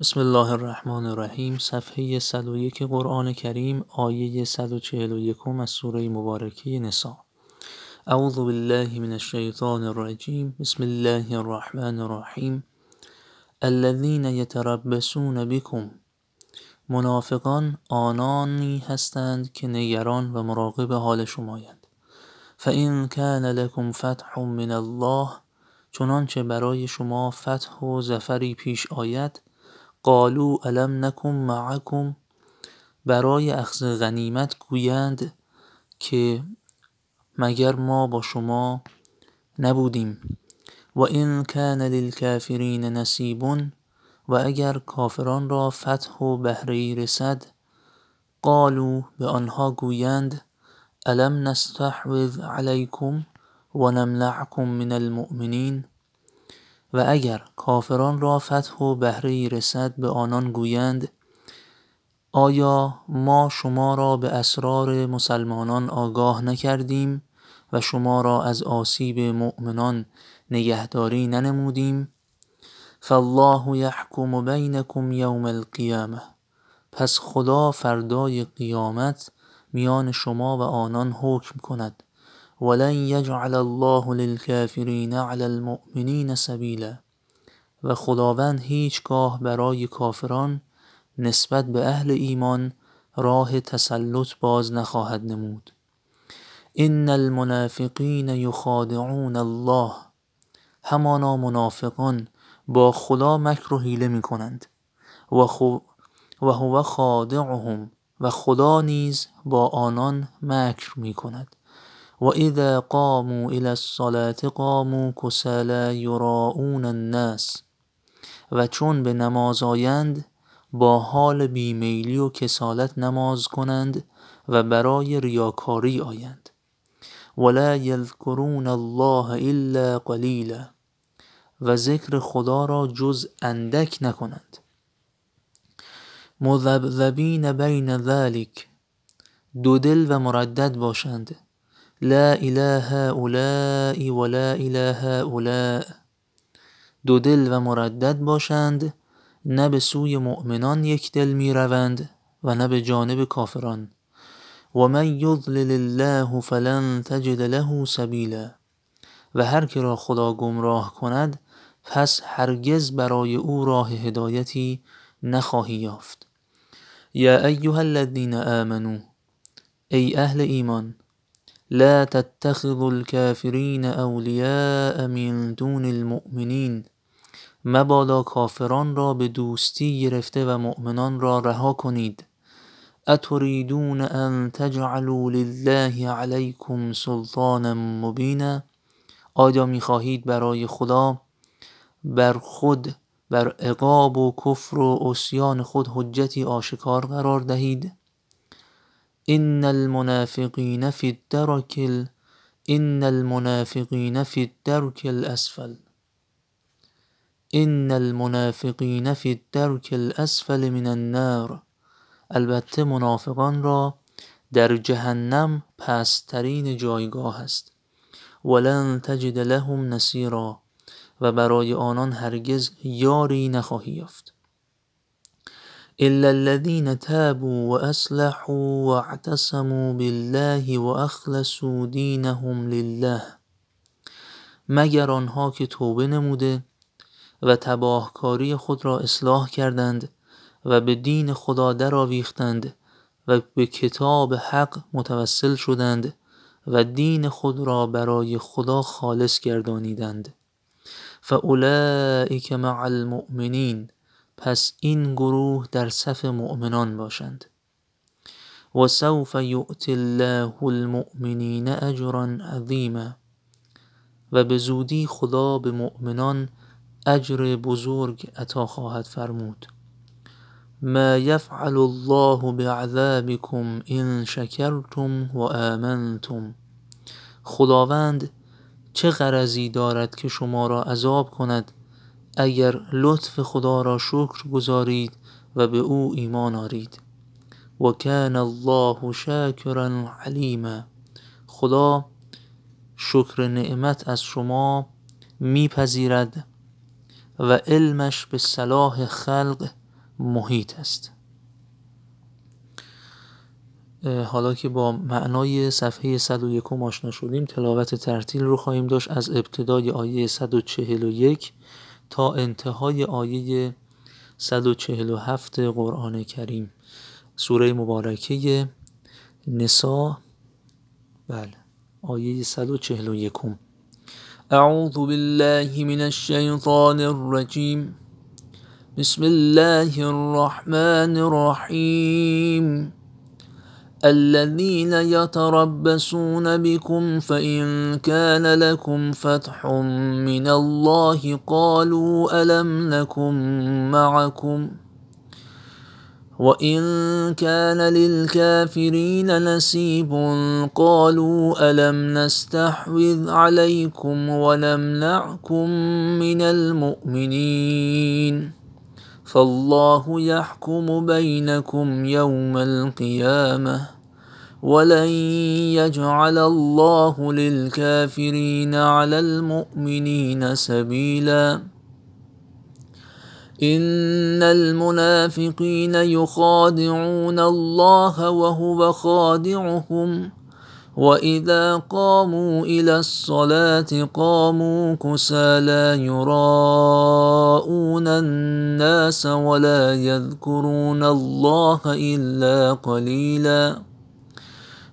بسم الله الرحمن الرحیم. صفحه 101 قرآن کریم آیه 141 از سوره مبارکه نسا. اعوذ بالله من الشیطان الرجیم. بسم الله الرحمن الرحیم. الذين يتربصون بكم منافقان آنانی هستند که نگران و مراقب حال شمایند. فان کان لكم فتح من الله چنانچه برای شما فتح و ظفری پیش آید قالوا الم نکن معکم؟ برای اخذ غنیمت گویند که مگر ما با شما نبودیم. و ان کان للکافرین نصیب و اگر کافران را فتح و بهره رسد قالوا به آنها گویند الم نستحوذ علیکم و نمنعکم من المؤمنین؟ و اگر کافران را فتح و بهره رسد به آنان گویند آیا ما شما را به اسرار مسلمانان آگاه نکردیم و شما را از آسیب مؤمنان نگهداری ننمودیم؟ فالله یحکم بینکم یوم القیامة. پس خدا فردای قیامت میان شما و آنان حکم کند. ولن یجعل الله للکافرین علی المؤمنین سبیلا. و خداوند هیچگاه برای کافران نسبت به اهل ایمان راه تسلط باز نخواهد نمود. ان المنافقین یخادعون الله. همانا منافقان با خدا مکر و حیله می کنند و هو خادعهم. و خدا نیز با آنان مکر می کند و اذا قاموا الی الصلوة قاموا کسالی یراءون الناس. و چون به نماز آیند با حال بی میلی و کسالت نماز کنند و برای ریاکاری آیند. ولا یذکرون الله الا قلیلا. و ذکر خدا را جز اندک نکنند. مذبذبین بین ذلک. دودل و مردد باشند. لا الی هؤلاء و لا الی هؤلاء دودل و مردد باشند نه به سوی مؤمنان یکدل می روند و نه به جانب کافران. و من یضلل الله فلن تجد له سبیلا. و هر که را خدا گمراه کند پس هرگز برای او راه هدایتی نخواهی یافت. یا ایها الذین آمنوا ای اهل ایمان لا تتخذوا الکافرین اولیاء من دون المؤمنین مبادا کافران را به دوستی گرفته و مؤمنان را رها کنید. اتریدون ان تجعلوا لله علیکم سلطانا مبینا. آیا می خواهید برای خدا بر خود بر عقاب و کفر و عصیان خود حجتی آشکار قرار دهید؟ ان المنافقین فی الدرک الاسفل من النار. البته منافقان را در جهنم پست ترین جایگاه است. ولن تجد لهم نصیرا. و برای آنان هرگز یاری نخواهی یافت. الا الذین تابوا و اصلحوا و اعتصموا بالله و اخلصوا دینهم لله. مگر آنها که توبه نموده و تباهکاری خود را اصلاح کردند و به دین خدا در آویختند و به کتاب حق متوسل شدند و دین خود را برای خدا خالص گردانیدند. فاولئک مع المؤمنین پس این گروه در صف مؤمنان باشند. و سوف یؤتی الله المؤمنین اجرا عظیما. و به زودی خدا به مؤمنان اجر بزرگ عطا خواهد فرمود. ما یفعل الله بعذابکم ان شکرتم و آمنتم. خداوند چه غرضی دارد که شما را عذاب کند اگر لطف خدا را شکر گزارید و به او ایمان آرید. و کان الله شاکرا علیما. خدا شکر نعمت از شما می پذیرد و علمش به صلاح خلق محیط است. حالا که با معنای صفحه 101 آشنا شدیم تلاوت ترتیل رو خواهیم داشت از ابتدای آیه 141 تا انتهای آیه 147 قرآن کریم. سوره مبارکه نسا بله آیه 141 اعوذ بالله من الشیطان الرجیم. بسم الله الرحمن الرحیم. الذين يتربصون بكم فإن كان لكم فتح من الله قالوا ألم نكن معكم وإن كان للكافرين نسيب قالوا ألم نستحوذ عليكم ونمنعكم من المؤمنين فالله يحكم بينكم يوم القيامة ولن يجعل الله للكافرين على المؤمنين سبيلا. ان المنافقين يخادعون الله وهو خادعهم. واذا قاموا إلى الصلاه قاموا كسى لا يراءون الناس ولا يذكرون الله الا قليلا.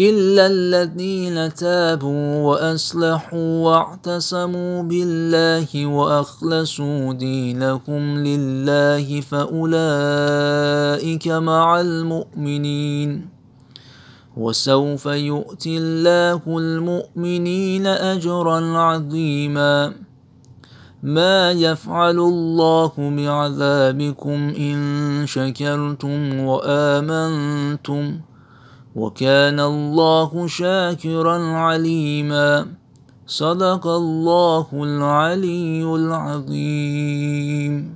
إلا الذين تابوا وأصلحوا واعتصموا بالله وأخلصوا دينهم لله فأولئك مع المؤمنين وسوف يؤتي الله المؤمنين أجرا عظيما ما يفعل الله بعذابكم إن شكرتم وآمنتم وكان الله شاكرا عليما. صدق الله العلي العظيم.